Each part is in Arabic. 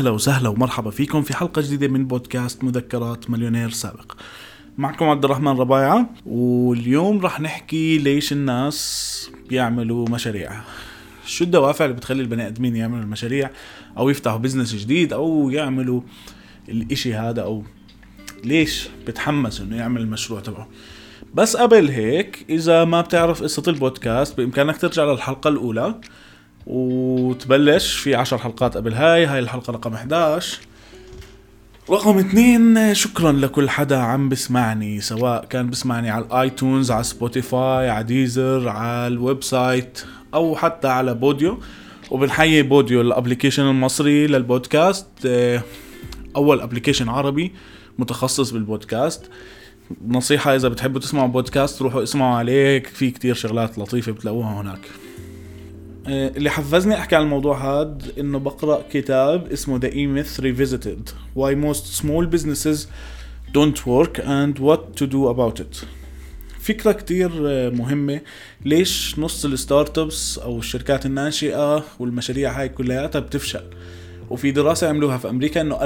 أهلا وسهلا ومرحبا فيكم في حلقة جديدة من بودكاست مذكرات مليونير سابق. معكم عبد الرحمن ربايعة واليوم رح نحكي ليش الناس بيعملوا مشاريع. شو الدوافع اللي بتخلي البني آدمين يعملوا المشاريع؟ أو يفتحوا business جديد أو يعملوا الإشي هذا أو ليش بتحمس إنه يعمل المشروع تبعه؟ بس قبل هيك إذا ما بتعرف قصة البودكاست بإمكانك ترجع للحلقة الأولى. وتبلش في عشر حلقات قبل هاي هاي الحلقة رقم 11 رقم اثنين شكرا لكل حدا عم بسمعني سواء كان بسمعني على ال iTunes على Spotify على Deezer على ال website أو حتى على بوديو. وبنحيي بوديو ال application المصري للبودكاست. أول application عربي متخصص بالبودكاست. نصيحة إذا بتحبوا تسمعوا بودكاست روحوا اسمعوا عليه في كتير شغلات لطيفة بتلاقوها هناك. اللي حفزني أحكي عن الموضوع هاد إنه بقرأ كتاب اسمه The E-Myth Revisited Why Most Small Businesses Don't Work and What to Do About It. فكرة كتير آه، مهمة. ليش نص الستارت ابس أو الشركات الناشئة والمشاريع هاي كلياتها بتفشل؟ وفي دراسة عملوها في أمريكا إنه 40%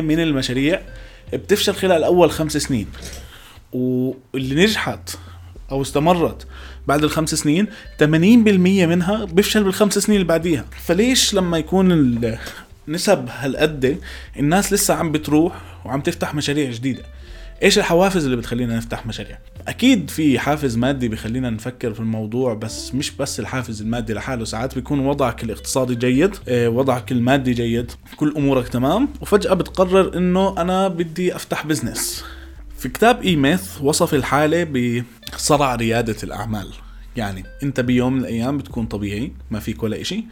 من المشاريع بتفشل خلال أول خمس سنين. واللي نجحت أو استمرت بعد الخمس سنين 80% منها بيفشل بالخمس سنين اللي بعديها. فليش لما يكون النسب هالقد الناس لسه عم بتروح وعم تفتح مشاريع جديدة؟ إيش الحوافز اللي بتخلينا نفتح مشاريع؟ أكيد في حافز مادي بخلينا نفكر في الموضوع بس مش بس الحافز المادي لحاله. ساعات بيكون وضعك الاقتصادي جيد آه، وضعك المادي جيد كل أمورك تمام وفجأة بتقرر إنه أنا بدي أفتح بزنس في كتاب إيميث وصف الحالة بصرع ريادة الأعمال. يعني أنت بيوم من الأيام بتكون طبيعي ما فيك ولا إشي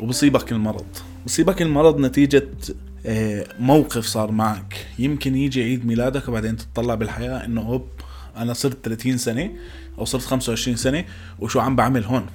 وبصيبك المرض. بصيبك المرض نتيجة آه، موقف صار معك. يمكن يجي عيد ميلادك وبعدين تطلع بالحياة إنه هوب أنا صرت 30 سنة أو صرت 25 سنة وشو عم بعمل هون؟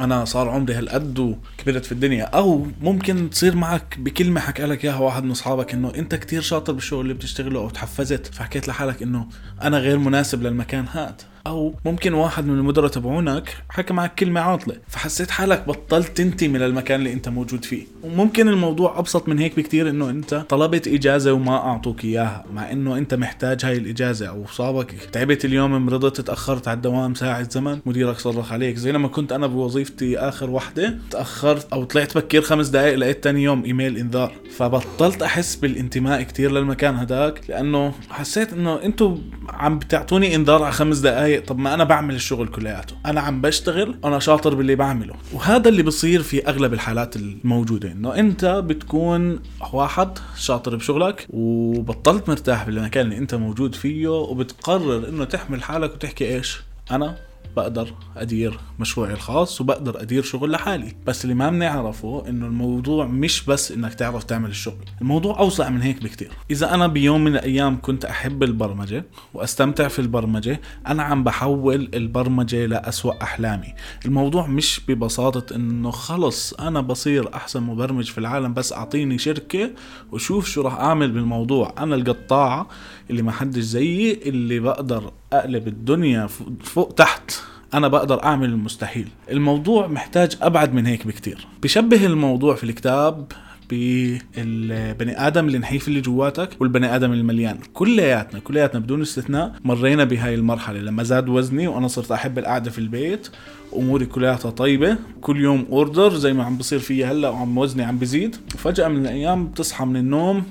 أنا صار عمري هالقد وكبرت في الدنيا. أو ممكن تصير معك بكلمة حكى لك إياها واحد من أصحابك إنه أنت كتير شاطر بالشغل اللي بتشتغله أو تحفزت فحكيت لحالك إنه أنا غير مناسب للمكان. هاد أو ممكن واحد من المدراء تبعونك حكى معك كلمة عاطلة فحسيت حالك بطلت تنتمي للمكان اللي أنت موجود فيه. وممكن الموضوع أبسط من هيك بكتير إنه أنت طلبت إجازة وما أعطوك إياها مع إنه أنت محتاج هاي الإجازة أو صابك. تعبت اليوم مرضت تأخرت على الدوام ساعة زمن مديرك صرخ عليك. زي لما كنت أنا بوظيفتي آخر وحدة تأخرت أو طلعت بكير خمس دقائق لقيت تاني يوم إيميل إنذار. فبطلت أحس بالانتماء كتير للمكان هداك لأنه حسيت إنه أنتم عم بتعطوني إنذار على خمس دقائق طب ما أنا بعمل الشغل كلياته. أنا عم بشتغل أنا شاطر باللي بعمله. وهذا اللي بصير في أغلب الحالات الموجودة إنه أنت بتكون واحد شاطر بشغلك وبطلت مرتاح بالمكان اللي أنت موجود فيه وبتقرر إنه تحمل حالك وتحكي إيش؟ أنا بقدر أدير مشروعي الخاص وبقدر أدير شغل لحالي. بس اللي ما بنعرفه إنه الموضوع مش بس إنك تعرف تعمل الشغل. الموضوع أوسع من هيك بكتير. إذا أنا بيوم من الأيام كنت أحب البرمجة وأستمتع في البرمجة أنا عم بحول البرمجة لأسوأ أحلامي. الموضوع مش ببساطة إنه خلص أنا بصير أحسن مبرمج في العالم بس أعطيني شركة وشوف شو راح أعمل بالموضوع. أنا القطاعة اللي ما حدش زيي اللي بقدر أقلب الدنيا فوق تحت أنا بقدر أعمل المستحيل. الموضوع محتاج أبعد من هيك بكتير. بشبه الموضوع في الكتاب بالبني آدم النحيف اللي جواتك والبني آدم المليان. كلياتنا كلياتنا بدون استثناء مرينا بهاي المرحلة. لما زاد وزني وأنا صرت أحب القعدة في البيت أموري كلياتها طيبة كل يوم order زي ما عم بصير فيي هلأ وعم وزني عم بزيد. وفجأة من الأيام بتصحى من النوم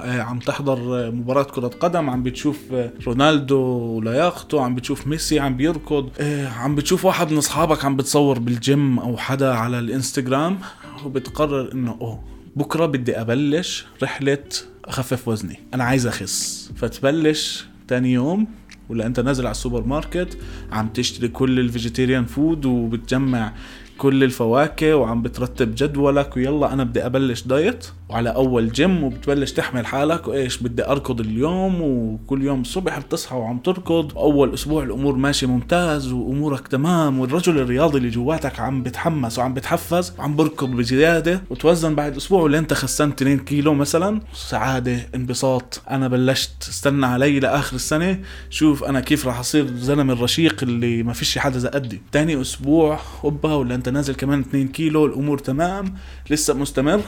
عم تحضر مباراة كرة قدم عم بتشوف رونالدو لياقته عم بتشوف ميسي عم بيركض آه، عم بتشوف واحد من أصحابك عم بتصور بالجيم أو حدا على الإنستغرام وبتقرر إنه أوه بكرة بدي أبلش رحلة أخفف وزني أنا عايز أخس فتبلش تاني يوم ولا انت نازل على السوبرماركت عم تشتري كل ال vegetarian food وبتجمع كل الفواكه وعم بترتب جدولك ويلا أنا بدي أبلش diet وعلى أول جيم وبتبلش تحمل حالك وإيش بدي أركض اليوم وكل يوم الصبح بتصحى وعم تركض. أول أسبوع الأمور ماشية ممتاز وأمورك تمام والرجل الرياضي اللي جواتك عم بتحمس وعم بتحفز وعم بركض بزيادة وتوزن بعد أسبوع ولين خسيت 2 كيلو مثلا. سعادة انبساط. أنا بلشت استنى علي لآخر السنة شوف أنا كيف راح أصير زلمة الرشيق اللي ما فيش حدا زي قدي تاني أسبوع هوبا ولا انت نازل كمان 2 كيلو الأمور تمام لسه مستمر.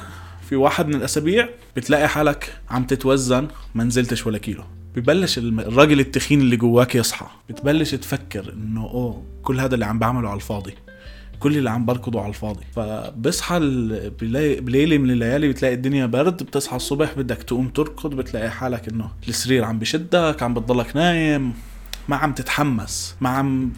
في واحد من الأسابيع بتلاقي حالك عم تتوزن ما نزلتش ولا كيلو. ببلش الراجل التخين اللي جواك يصحى. بتبلش تفكر إنه أوه كل هذا اللي عم بعمله على الفاضي. كل اللي عم بركضه على الفاضي. فبصحى بليلة من الليالي بتلاقي الدنيا برد. بتصحى الصبح بدك تقوم تركض بتلاقي حالك إنه السرير عم بشدك عم بتضلك نايم. ما عم تتحمس ما عم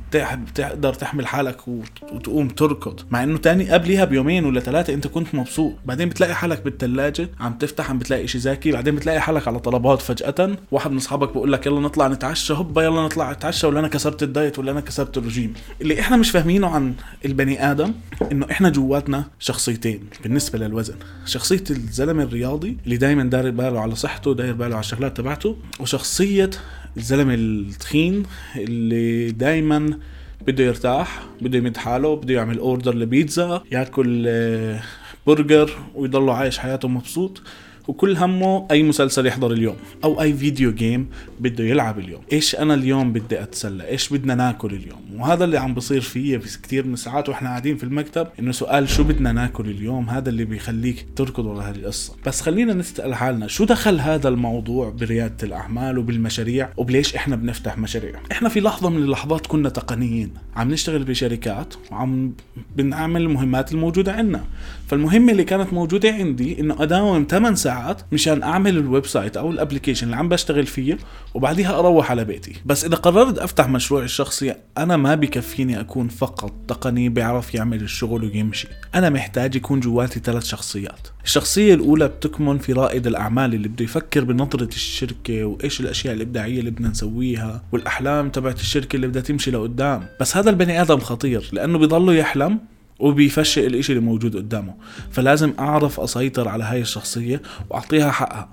تقدر تحمل حالك وت- وتقوم تركض. مع إنه تاني قبليها بيومين ولا ثلاثة أنت كنت مبسوط. بعدين بتلاقي حالك بالثلاجة عم تفتح عم بتلاقي إشي زاكي. بعدين بتلاقي حالك على طلبات فجأة. واحد من أصحابك بقول لك يلا نطلع نتعشى هوبا يلا نطلع نتعشى ولا أنا كسرت الدايت ولا أنا كسرت الرجيم. اللي إحنا مش فاهمينه عن البني آدم إنه إحنا جواتنا شخصيتين بالنسبة للوزن. شخصية الزلمة الرياضي اللي دايما داير باله على صحته داير باله على الشغلات تبعته وشخصية الزلمة التخين اللي دايما بده يرتاح بده يمد حاله بده يعمل order لبيتزا ياكل آه، برجر ويضله عايش حياته مبسوط. وكل همه أي مسلسل يحضر اليوم أو أي video game بده يلعب اليوم. إيش أنا اليوم بدي أتسلى؟ إيش بدنا ناكل اليوم؟ وهذا اللي عم بصير فيه في كثير من الساعات وإحنا قاعدين في المكتب إنه سؤال شو بدنا ناكل اليوم؟ هذا اللي بيخليك تركض ورا هذه القصة. بس خلينا نسأل حالنا شو دخل هذا الموضوع بريادة الأعمال وبالمشاريع؟ وبليش إحنا بنفتح مشاريع؟ إحنا في لحظة من اللحظات كنا تقنيين. عم نشتغل بشركات وعم بنعمل المهمات الموجودة عندنا. فالمهمة اللي كانت موجودة عندي إنه أداوم 8 ساعات مشان اعمل ال website أو ال application اللي عم بشتغل فيه وبعديها أروح على بيتي. بس إذا قررت أفتح مشروعي الشخصي أنا ما بكفيني أكون فقط تقني بيعرف يعمل الشغل ويمشي. أنا محتاج يكون جواتي ثلاث شخصيات. الشخصية الأولى بتكمن في رائد الأعمال اللي بده يفكر بنظرة الشركة وإيش الأشياء الإبداعية اللي بدنا نسويها والأحلام تبعت الشركة اللي بدها تمشي لقدام. بس هذا البني آدم خطير لأنه بيضله يحلم وبيفشل الإشي اللي موجود قدامه. فلازم أعرف أسيطر على هاي الشخصية وأعطيها حقها.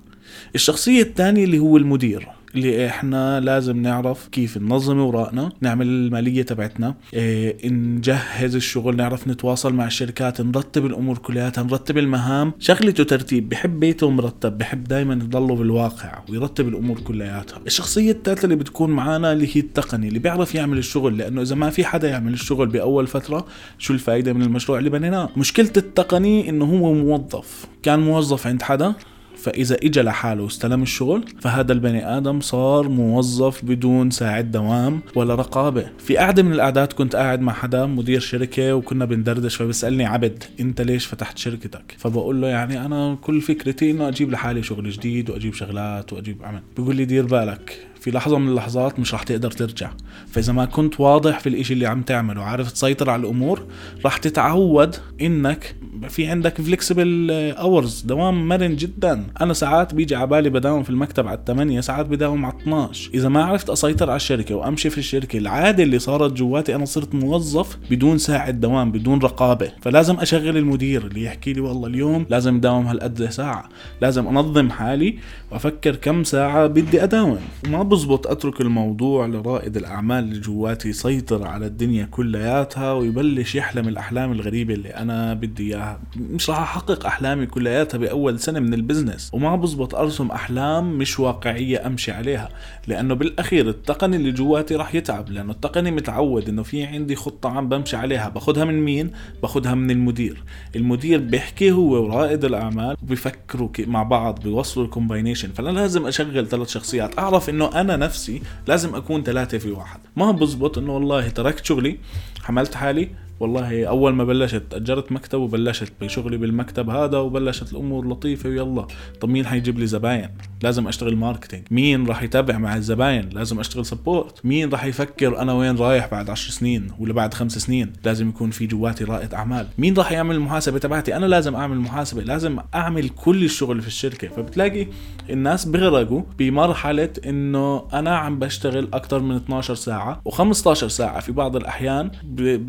الشخصية الثانية اللي هو المدير. اللي إحنا لازم نعرف كيف ننظم أوراقنا نعمل المالية تبعتنا إيه نجهز الشغل نعرف نتواصل مع الشركات نرتب الأمور كلياتها نرتب المهام. شغلته ترتيب بحب بيته مرتب بحب دائما يضله بالواقع ويرتب الأمور كلياتها. الشخصية الثالثه اللي بتكون معنا اللي هي التقني اللي بيعرف يعمل الشغل لأنه إذا ما في حدا يعمل الشغل بأول فترة شو الفائده من المشروع اللي بنيناه؟ مشكلة التقني إنه هو موظف. كان موظف عند حدا فإذا إجا لحاله واستلم الشغل فهذا البني آدم صار موظف بدون ساعد دوام ولا رقابة. في قعدة من القعدات كنت قاعد مع حدا مدير شركة وكنا بندردش فبسألني عبد أنت ليش فتحت شركتك؟ فبقول له يعني أنا كل فكرتي إنه أجيب لحالي شغل جديد وأجيب شغلات وأجيب عمل. بيقول لي دير بالك في لحظة من اللحظات مش رح تقدر ترجع. فإذا ما كنت واضح في الإشي اللي عم تعمله وعارف تسيطر على الأمور رح تتعود إنك في عندك flexible hours دوام مرن جدا. أنا ساعات بيجي على بالي بداوم في المكتب على 8 ساعات بداوم على 12 إذا ما عرفت أسيطر على الشركة وأمشي في الشركة العادة اللي صارت جواتي أنا صرت موظف بدون ساعة دوام بدون رقابة. فلازم أشغل المدير اللي يحكي لي والله اليوم لازم أداوم هالقد ساعة. لازم أنظم حالي وأفكر كم ساعة بدي أداوم. ما بزبط أترك الموضوع لرائد الأعمال اللي جواتي يسيطر على الدنيا كلياتها ويبلش يحلم الأحلام الغريبة اللي أنا بدي إياها. مش راح أحقق أحلامي كلياتها بأول سنة من البزنس. وما بزبط أرسم أحلام مش واقعية أمشي عليها لأنه بالأخير التقني اللي جواتي راح يتعب لأنه التقني متعود إنه في عندي خطة عم بمشي عليها. باخذها من مين؟ باخذها من المدير. المدير بيحكي هو ورائد الأعمال وبيفكروا كي- مع بعض بيوصلوا ال combination فأنا لازم أشغل ثلاث شخصيات. أعرف إنه أنا نفسي لازم أكون ثلاثة في واحد. ما بزبط إنه والله تركت شغلي حملت حالي؟ والله أول ما بلشت أجرت مكتب وبلشت بشغلي بالمكتب هذا وبلشت الأمور لطيفة ويلا. طب مين حيجيب لي زباين؟ لازم أشتغل marketing. مين راح يتابع مع الزباين؟ لازم أشتغل support مين راح يفكر أنا وين رايح بعد عشر سنين ولا بعد خمس سنين؟ لازم يكون في جواتي رائد أعمال. مين راح يعمل المحاسبة تبعتي؟ أنا لازم أعمل محاسبة. لازم أعمل كل الشغل في الشركة. فبتلاقي الناس بغرقوا بمرحلة إنه أنا عم بشتغل أكثر من 12 ساعة و15 ساعة في بعض الأحيان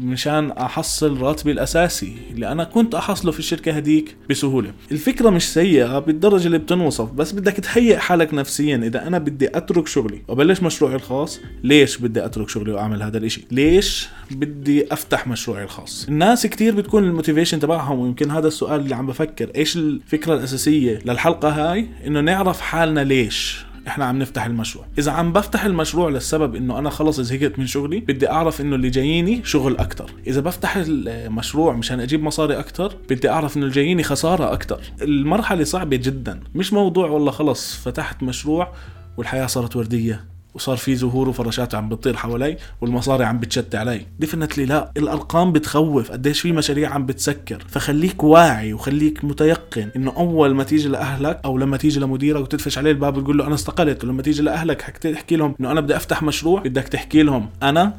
مشان أحصل راتبي الأساسي اللي أنا كنت أحصله في الشركة هديك بسهولة. الفكرة مش سيئة بالدرجة اللي بتنوصف بس بدك تهيئ حالك نفسيا إذا أنا بدي أترك شغلي. وابلش مشروعي الخاص. ليش بدي أترك شغلي وأعمل هذا الإشي؟ ليش بدي أفتح مشروعي الخاص؟ الناس كتير بتكون الموتيفيشن تبعهم ويمكن هذا السؤال اللي عم بفكر إيش الفكرة الأساسية للحلقة هاي؟ إنه نعرف حالنا ليش. إحنا عم نفتح المشروع. إذا عم بفتح المشروع للسبب إنه أنا خلص زهقت من شغلي بدي أعرف إنه اللي جاييني شغل أكتر. إذا بفتح المشروع مشان أجيب مصاري أكتر بدي أعرف إنه اللي جاييني خسارة أكتر. المرحلة صعبة جدا. مش موضوع والله خلص فتحت مشروع والحياة صارت وردية. وصار في زهور وفراشات عم بتطير حوالي والمصاري عم بتشت علي. ديفنتلي لا. الأرقام بتخوف. قديش في مشاريع عم بتسكر. فخليك واعي وخليك متيقن إنه أول ما تيجي لأهلك أو لما تيجي لمديرك وتدفش عليه الباب وتقول له أنا استقلت ولما تيجي لأهلك تحكي لهم إنه أنا بدي أفتح مشروع بدك تحكي لهم أنا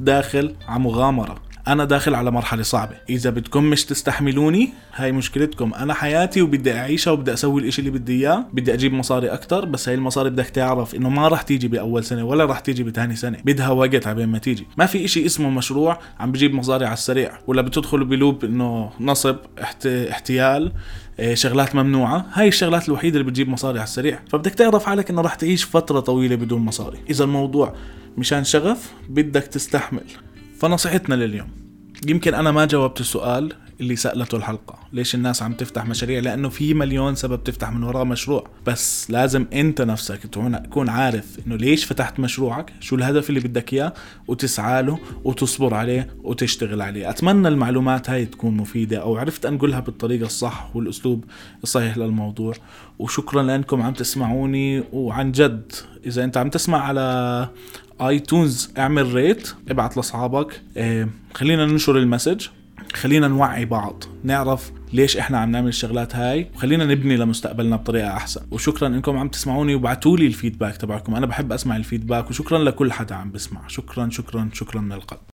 داخل على مغامره أنا داخل على مرحلة صعبة. إذا بدكم مش تستحملوني هاي مشكلتكم. أنا حياتي وبدي أعيشها وبدي أسوي الإشي اللي بدي إياه. بدي أجيب مصاري أكتر بس هاي المصاري بدك تعرف إنه ما راح تيجي بأول سنة ولا راح تيجي بثاني سنة. بدها وقت على ما تيجي. ما في إشي اسمه مشروع عم بجيب مصاري على السريع. ولا بتدخلوا بلوب إنه نصب احت... احتيال إيه، شغلات ممنوعة. هاي الشغلات الوحيدة اللي بتجيب مصاري على السريع. فبدك تعرف حالك إنه راح تعيش فترة طويلة بدون مصاري. إذا الموضوع مشان شغف بدك تستحمل. فنصيحتنا لليوم. يمكن أنا ما جاوبت السؤال اللي سألته الحلقة. ليش الناس عم تفتح مشاريع؟ لأنه في مليون سبب تفتح من وراء مشروع. بس لازم أنت نفسك تكون عارف إنه ليش فتحت مشروعك؟ شو الهدف اللي بدك إياه؟ وتسعى له وتصبر عليه وتشتغل عليه. أتمنى المعلومات هاي تكون مفيدة أو عرفت أنقلها بالطريقة الصح والأسلوب الصحيح للموضوع. وشكرا لأنكم عم تسمعوني وعن جد إذا أنت عم تسمع على iTunes اعمل rate ابعت لأصحابك. إيه خلينا ننشر ال message. خلينا نوعي بعض نعرف ليش إحنا عم نعمل الشغلات هاي وخلينا نبني لمستقبلنا بطريقة أحسن. وشكرا إنكم عم تسمعوني وبعتوا لي ال feedback تبعكم. أنا بحب أسمع ال feedback وشكرا لكل حدا عم بسمع. شكرا شكرا شكرا من القلب.